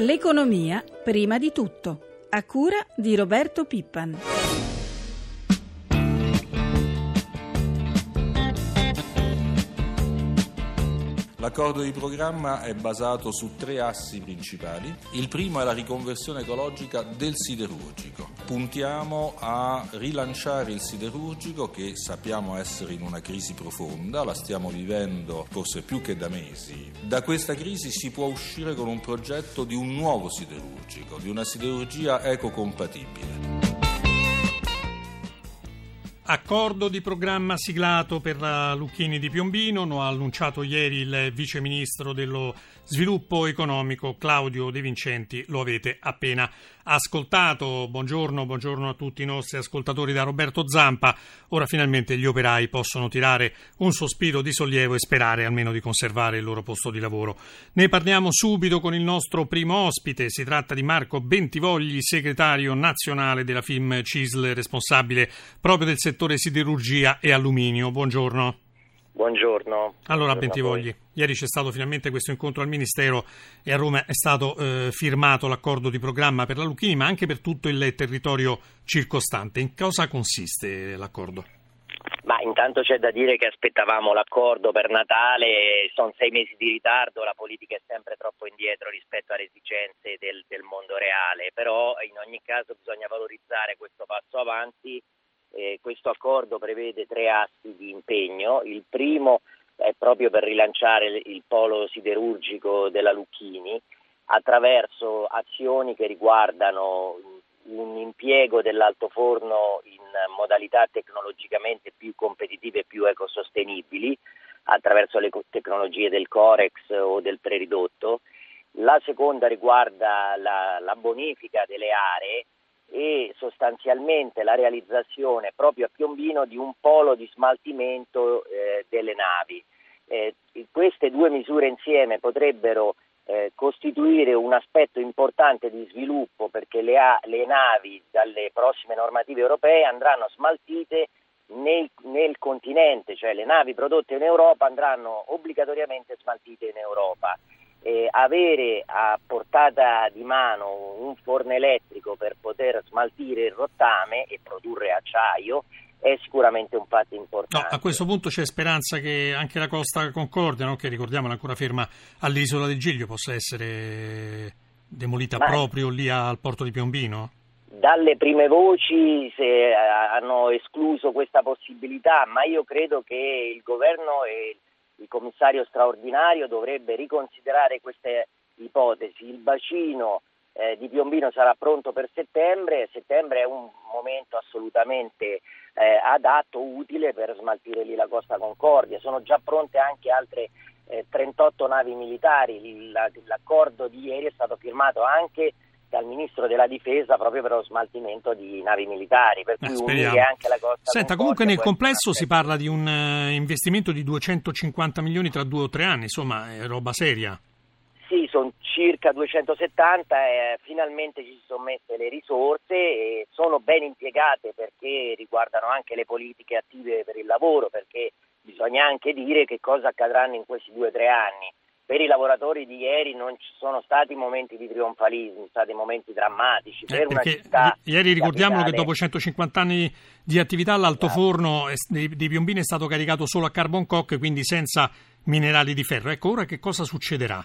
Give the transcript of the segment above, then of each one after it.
L'economia prima di tutto, a cura di Roberto Pippan. L'accordo di programma è basato su tre assi principali. Il primo è la riconversione ecologica del siderurgico. Puntiamo a rilanciare il siderurgico che sappiamo essere in una crisi profonda, la stiamo vivendo forse più che da mesi. Da questa crisi si può uscire con un progetto di un nuovo siderurgico, di una siderurgia ecocompatibile. Accordo di programma siglato per la Lucchini di Piombino, lo ha annunciato ieri il vice ministro dello sviluppo economico Claudio De Vincenti, lo avete appena ascoltato. Buongiorno, buongiorno a tutti i nostri ascoltatori da Roberto Zampa. Ora finalmente gli operai possono tirare un sospiro di sollievo e sperare almeno di conservare il loro posto di lavoro. Ne parliamo subito con il nostro primo ospite, si tratta di Marco Bentivogli, segretario nazionale della FIM CISL, responsabile proprio del settore siderurgia e alluminio. Buongiorno. Buongiorno. Allora, Bentivogli, ieri c'è stato finalmente questo incontro al Ministero e a Roma è stato eh, firmato l'accordo di programma per la Lucchini, ma anche per tutto il territorio circostante. In cosa consiste l'accordo? Ma intanto c'è da dire che aspettavamo l'accordo per Natale, sono sei mesi di ritardo, la politica è sempre troppo indietro rispetto alle esigenze del, del mondo reale, però in ogni caso bisogna valorizzare questo passo avanti eh, questo accordo prevede tre assi di impegno. Il primo è proprio per rilanciare il polo siderurgico della Lucchini attraverso azioni che riguardano un impiego dell'altoforno in modalità tecnologicamente più competitive e più ecosostenibili attraverso le tecnologie del Corex o del preridotto. La seconda riguarda la, la bonifica delle aree e sostanzialmente la realizzazione proprio a Piombino di un polo di smaltimento eh, delle navi. Eh, queste due misure insieme potrebbero eh, costituire un aspetto importante di sviluppo perché le, le, navi dalle prossime normative europee andranno smaltite nel, nel continente, cioè le navi prodotte in Europa andranno obbligatoriamente smaltite in Europa eh, avere a portata di mano un forno elettrico per poter smaltire il rottame e produrre acciaio è sicuramente un fatto importante. No, a questo punto c'è speranza che anche la Costa Concordia, no, che ricordiamo ancora ferma all'isola del Giglio, possa essere demolita Ma proprio lì al porto di Piombino? Dalle prime voci se, hanno escluso questa possibilità, ma io credo che il governo e il commissario straordinario dovrebbe riconsiderare queste ipotesi. Il bacino eh, di Piombino sarà pronto per settembre, settembre è un momento assolutamente eh, adatto, utile per smaltire lì la Costa Concordia. Sono già pronte anche altre eh, 38 navi militari, l'accordo di ieri è stato firmato anche dal ministro della difesa proprio per lo smaltimento di navi militari, per cui eh, anche la costa. Senta, comunque nel complesso si parla di un uh, investimento di 250 milioni tra due o tre anni, insomma è roba seria. Sì, sono circa 270 e finalmente ci sono messe le risorse e sono ben impiegate perché riguardano anche le politiche attive per il lavoro, perché bisogna anche dire che cosa accadranno in questi due o tre anni per i lavoratori di ieri non ci sono stati momenti di trionfalismo, sono stati momenti drammatici. Eh, ieri ricordiamo capitale... che dopo 150 anni di attività l'altoforno esatto. di, di Piombino è stato caricato solo a carbon coke, quindi senza minerali di ferro. Ecco, ora che cosa succederà?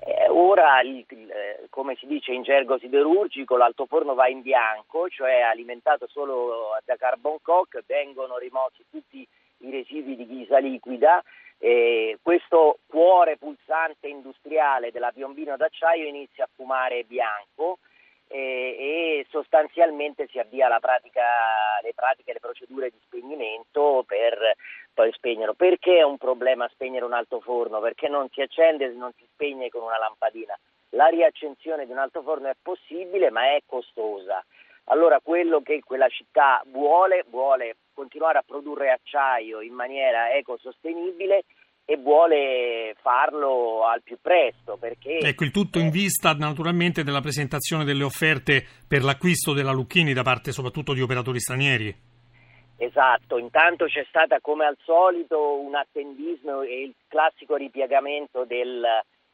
Eh, ora, il, eh, come si dice in gergo siderurgico, l'altoforno va in bianco, cioè alimentato solo da carbon coke, vengono rimossi tutti i residui di ghisa liquida eh, questo cuore pulsante industriale della Piombino d'acciaio inizia a fumare bianco eh, e sostanzialmente si avvia la pratica, le pratiche, le procedure di spegnimento per poi spegnerlo. Perché è un problema spegnere un altoforno? Perché non si accende e non si spegne con una lampadina. La riaccensione di un altoforno è possibile ma è costosa. Allora quello che quella città vuole, vuole continuare a produrre acciaio in maniera ecosostenibile e vuole farlo al più presto perché ecco il tutto in vista naturalmente della presentazione delle offerte per l'acquisto della Lucchini da parte soprattutto di operatori stranieri. Esatto intanto c'è stata come al solito un attendismo e il classico ripiegamento del,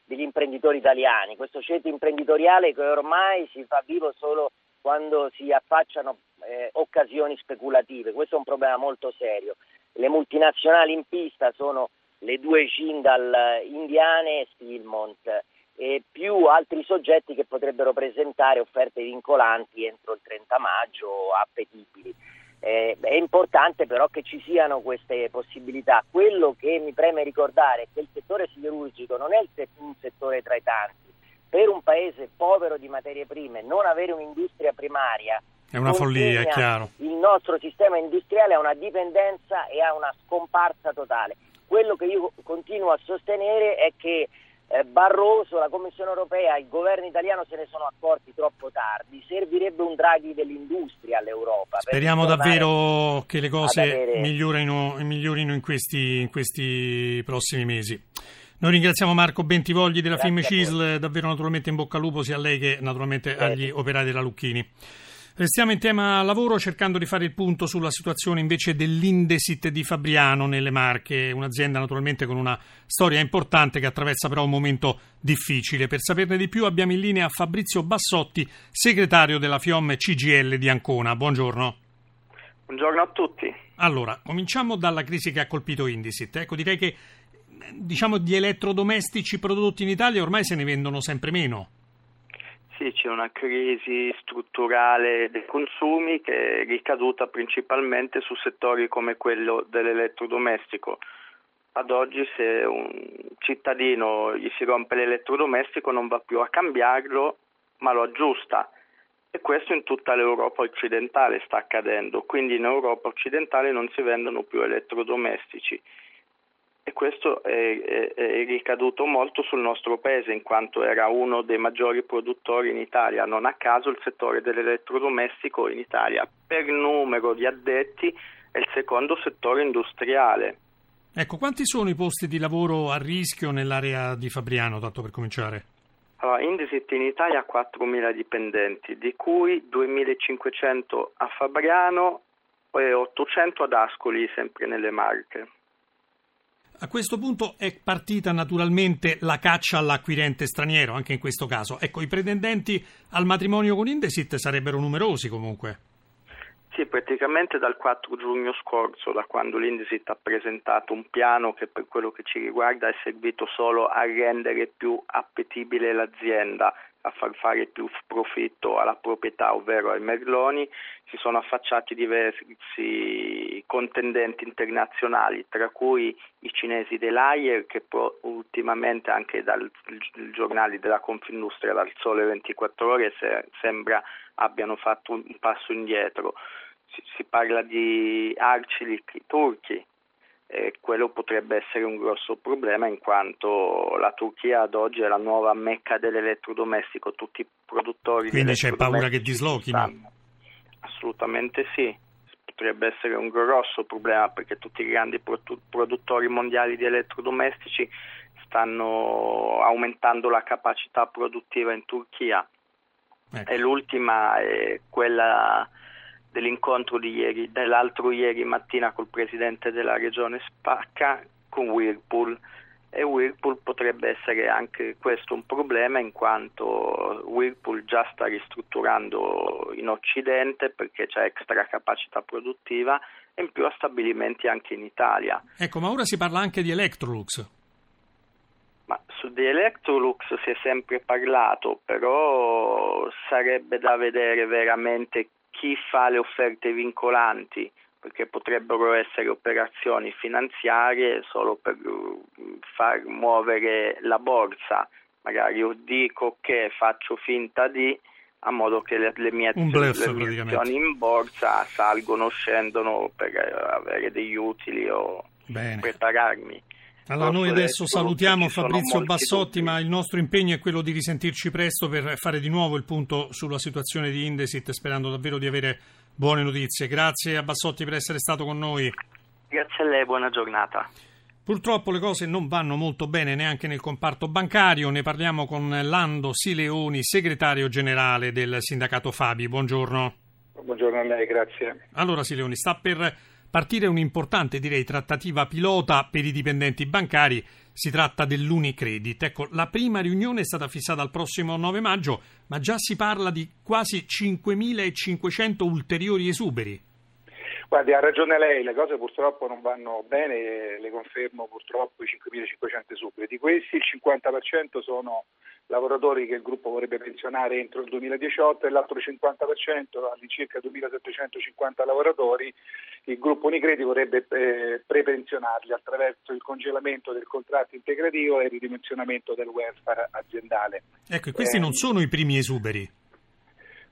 degli imprenditori italiani, questo ceto imprenditoriale che ormai si fa vivo solo quando si affacciano eh, occasioni speculative, questo è un problema molto serio. Le multinazionali in pista sono le due Jindal indiane e Stillmont e più altri soggetti che potrebbero presentare offerte vincolanti entro il 30 maggio appetibili. Eh, è importante però che ci siano queste possibilità. Quello che mi preme ricordare è che il settore siderurgico non è un settore tra i tanti. Per un paese povero di materie prime, non avere un'industria primaria è una follia, è chiaro. Il nostro sistema industriale ha una dipendenza e ha una scomparsa totale. Quello che io continuo a sostenere è che eh, Barroso, la Commissione europea, il governo italiano se ne sono accorti troppo tardi. Servirebbe un Draghi dell'industria all'Europa. Speriamo davvero che le cose migliorino, migliorino in, questi, in questi prossimi mesi. Noi ringraziamo Marco Bentivogli della Grazie Film CISL, davvero naturalmente in bocca al lupo sia a lei che naturalmente agli operai della Lucchini. Restiamo in tema lavoro cercando di fare il punto sulla situazione invece dell'Indesit di Fabriano nelle Marche, un'azienda naturalmente con una storia importante che attraversa però un momento difficile. Per saperne di più abbiamo in linea Fabrizio Bassotti, segretario della FIOM CGL di Ancona. Buongiorno. Buongiorno a tutti. Allora, cominciamo dalla crisi che ha colpito Indesit. Ecco, direi che diciamo di elettrodomestici prodotti in Italia ormai se ne vendono sempre meno. Sì, c'è una crisi strutturale dei consumi che è ricaduta principalmente su settori come quello dell'elettrodomestico. Ad oggi se un cittadino gli si rompe l'elettrodomestico non va più a cambiarlo, ma lo aggiusta. E questo in tutta l'Europa occidentale sta accadendo, quindi in Europa occidentale non si vendono più elettrodomestici e questo è, è, è, ricaduto molto sul nostro paese in quanto era uno dei maggiori produttori in Italia. Non a caso il settore dell'elettrodomestico in Italia per numero di addetti è il secondo settore industriale. Ecco, quanti sono i posti di lavoro a rischio nell'area di Fabriano, tanto per cominciare? Allora, Indesit in Italia ha 4.000 dipendenti, di cui 2.500 a Fabriano e 800 ad Ascoli, sempre nelle Marche. A questo punto è partita naturalmente la caccia all'acquirente straniero, anche in questo caso. Ecco, i pretendenti al matrimonio con Indesit sarebbero numerosi comunque. Sì, praticamente dal 4 giugno scorso, da quando l'Indesit ha presentato un piano che per quello che ci riguarda è servito solo a rendere più appetibile l'azienda a far fare più profitto alla proprietà, ovvero ai Merloni, si sono affacciati diversi contendenti internazionali, tra cui i cinesi dell'Ayer, che ultimamente anche dal giornali della Confindustria, dal Sole 24 Ore, se, sembra abbiano fatto un passo indietro. Si, si parla di Arçelik turchi, e quello potrebbe essere un grosso problema in quanto la Turchia ad oggi è la nuova mecca dell'elettrodomestico, tutti i produttori Quindi c'è paura che dislochino? Assolutamente sì, potrebbe essere un grosso problema perché tutti i grandi produttori mondiali di elettrodomestici stanno aumentando la capacità produttiva in Turchia. Ecco. E l'ultima è quella dell'incontro di ieri, dell'altro ieri mattina col presidente della regione Spacca con Whirlpool e Whirlpool potrebbe essere anche questo un problema in quanto Whirlpool già sta ristrutturando in Occidente perché c'è extra capacità produttiva e in più ha stabilimenti anche in Italia. Ecco, ma ora si parla anche di Electrolux. Su di Electrolux si è sempre parlato, però sarebbe da vedere veramente chi fa le offerte vincolanti, perché potrebbero essere operazioni finanziarie solo per uh, far muovere la borsa. Magari io dico che faccio finta di a modo che le, le mie, bluff, le mie azioni in borsa salgono o scendono per avere degli utili o Bene. prepararmi. Allora noi adesso salutiamo Fabrizio Bassotti, ma il nostro impegno è quello di risentirci presto per fare di nuovo il punto sulla situazione di Indesit, sperando davvero di avere buone notizie. Grazie a Bassotti per essere stato con noi. Grazie a lei, buona giornata. Purtroppo le cose non vanno molto bene neanche nel comparto bancario, ne parliamo con Lando Sileoni, segretario generale del sindacato Fabi. Buongiorno. Buongiorno a lei, grazie. Allora Sileoni, sta per partire un'importante, direi, trattativa pilota per i dipendenti bancari. Si tratta dell'Unicredit. Ecco, la prima riunione è stata fissata il prossimo 9 maggio, ma già si parla di quasi 5.500 ulteriori esuberi. Guardi, ha ragione lei, le cose purtroppo non vanno bene, le confermo purtroppo i 5.500 esuberi. Di questi il 50% sono lavoratori che il gruppo vorrebbe pensionare entro il 2018 e l'altro 50%, all'incirca 2.750 lavoratori, il gruppo Unicredi vorrebbe eh, prepensionarli attraverso il congelamento del contratto integrativo e il ridimensionamento del welfare aziendale. Ecco, questi eh, non sono i primi esuberi.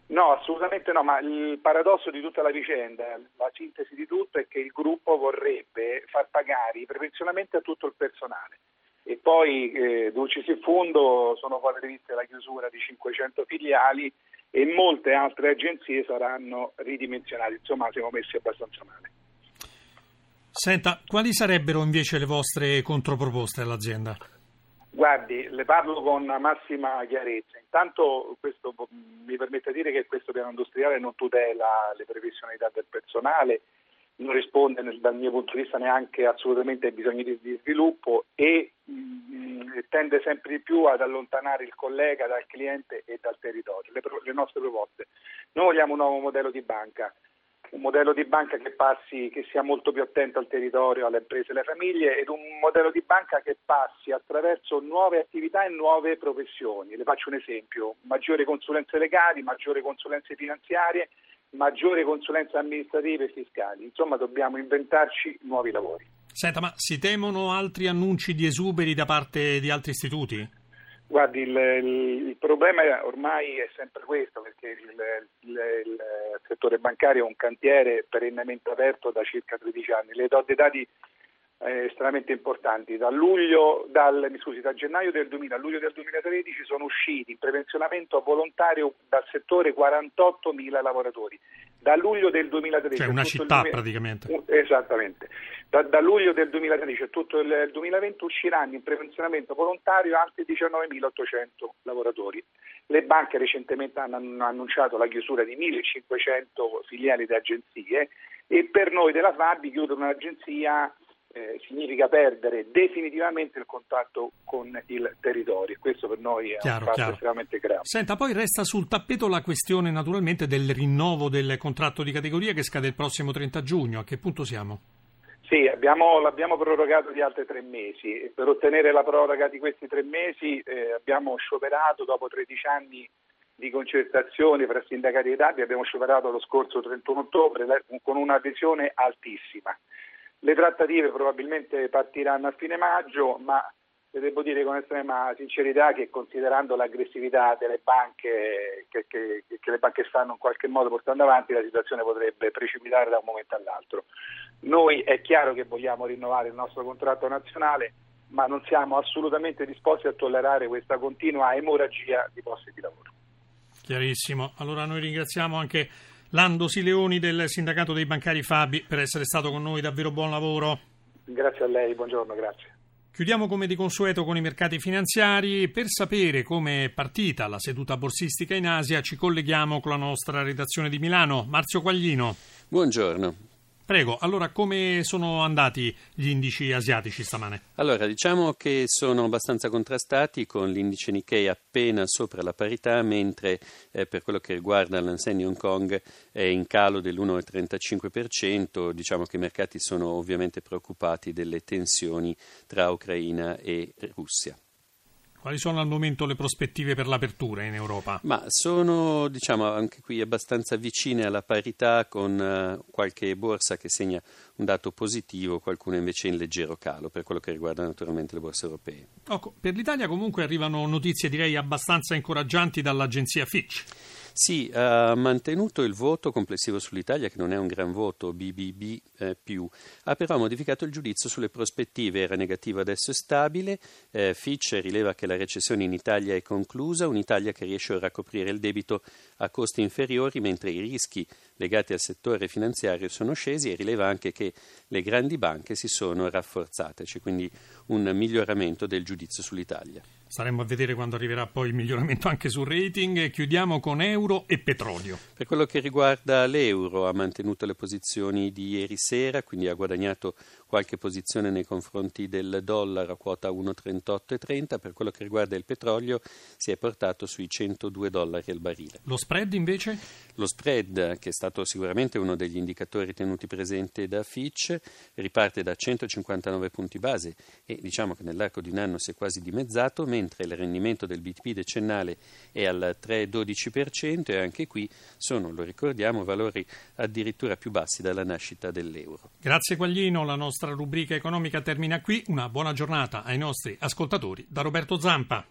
No, assolutamente no, ma il paradosso di tutta la vicenda, la sintesi di tutto è che il gruppo vorrebbe far pagare i a tutto il personale e poi eh, Dulcis in fondo sono previste la chiusura di 500 filiali e molte altre agenzie saranno ridimensionate, insomma siamo messi abbastanza male. Senta, quali sarebbero invece le vostre controproposte all'azienda? Guardi, le parlo con massima chiarezza. Intanto questo, mi permette di dire che questo piano industriale non tutela le professionalità del personale non risponde dal mio punto di vista neanche assolutamente ai bisogni di, di sviluppo e mh, mm, tende sempre di più ad allontanare il collega dal cliente e dal territorio. Le, le, nostre proposte. Noi vogliamo un nuovo modello di banca, un modello di banca che, passi, che sia molto più attento al territorio, alle imprese e alle famiglie ed un modello di banca che passi attraverso nuove attività e nuove professioni. Le faccio un esempio, maggiori consulenze legali, maggiori consulenze finanziarie maggiore consulenza amministrativa e fiscali. Insomma, dobbiamo inventarci nuovi lavori. Senta, ma si temono altri annunci di esuberi da parte di altri istituti? Guardi, il, il, il problema ormai è sempre questo, perché il, il, settore bancario è un cantiere perennemente aperto da circa 13 anni. Le do dei dati eh, estremamente importanti. Da, luglio, dal, scusi, da gennaio del 2000 a luglio del 2013 sono usciti in prepensionamento volontario dal settore 48.000 lavoratori. Da luglio del 2013 cioè una città 2000, praticamente. Esattamente. Da, da, luglio del 2013 a tutto il 2020 usciranno in prepensionamento volontario altri 19.800 lavoratori. Le banche recentemente hanno annunciato la chiusura di 1.500 filiali di agenzie e per noi della Fabi chiudere un'agenzia eh, significa perdere definitivamente il contatto con il territorio. Questo per noi è chiaro, un fatto chiaro. estremamente grave. Senta, poi resta sul tappeto la questione naturalmente del rinnovo del contratto di categoria che scade il prossimo 30 giugno. A che punto siamo? Sì, abbiamo, l'abbiamo prorogato di altri tre mesi e per ottenere la proroga di questi tre mesi eh, abbiamo scioperato dopo 13 anni di concertazione fra sindacati ed ABI, abbiamo scioperato lo scorso 31 ottobre con un'adesione altissima. Le trattative probabilmente partiranno a fine maggio, ma le devo dire con estrema sincerità che considerando l'aggressività delle banche che, che, che, le banche stanno in qualche modo portando avanti, la situazione potrebbe precipitare da un momento all'altro. Noi è chiaro che vogliamo rinnovare il nostro contratto nazionale, ma non siamo assolutamente disposti a tollerare questa continua emorragia di posti di lavoro. Chiarissimo. Allora noi ringraziamo anche Lando Sileoni del Sindacato dei Bancari Fabi per essere stato con noi, davvero buon lavoro. Grazie a lei, buongiorno, grazie. Chiudiamo come di consueto con i mercati finanziari. Per sapere come è partita la seduta borsistica in Asia ci colleghiamo con la nostra redazione di Milano. Marzio Quaglino. Buongiorno. Prego, allora come sono andati gli indici asiatici stamane? Allora, diciamo che sono abbastanza contrastati con l'indice Nikkei appena sopra la parità, mentre eh, per quello che riguarda l'Ansen Hong Kong è in calo dell'1,35%, diciamo che i mercati sono ovviamente preoccupati delle tensioni tra Ucraina e Russia. Quali sono al momento le prospettive per l'apertura in Europa? Ma sono, diciamo, anche qui abbastanza vicine alla parità con uh, qualche borsa che segna un dato positivo, qualcuna invece in leggero calo per quello che riguarda naturalmente le borse europee. Ecco, per l'Italia comunque arrivano notizie direi abbastanza incoraggianti dall'agenzia Fitch. Sì, ha mantenuto il voto complessivo sull'Italia, che non è un gran voto, BBB eh, ha però modificato il giudizio sulle prospettive, era negativo adesso è stabile, eh, Fitch rileva che la recessione in Italia è conclusa, un'Italia che riesce ora a coprire il debito a costi inferiori, mentre i rischi legati al settore finanziario sono scesi e rileva anche che le grandi banche si sono rafforzate, c'è quindi un miglioramento del giudizio sull'Italia. Staremo a vedere quando arriverà poi il miglioramento anche sul rating. Chiudiamo con euro e petrolio. Per quello che riguarda l'euro, ha mantenuto le posizioni di ieri sera, quindi ha guadagnato qualche posizione nei confronti del dollaro a quota 1,3830, per quello che riguarda il petrolio si è portato sui 102 dollari al barile. Lo spread invece? Lo spread, che è stato sicuramente uno degli indicatori tenuti presenti da Fitch, riparte da 159 punti base e diciamo che nell'arco di un anno si è quasi dimezzato, mentre il rendimento del BTP decennale è al 3,12% e anche qui sono, lo ricordiamo, valori addirittura più bassi dalla nascita dell'euro. Grazie Quaglino, la nostra rubrica economica termina qui. Una buona giornata ai nostri ascoltatori da Roberto Zampa.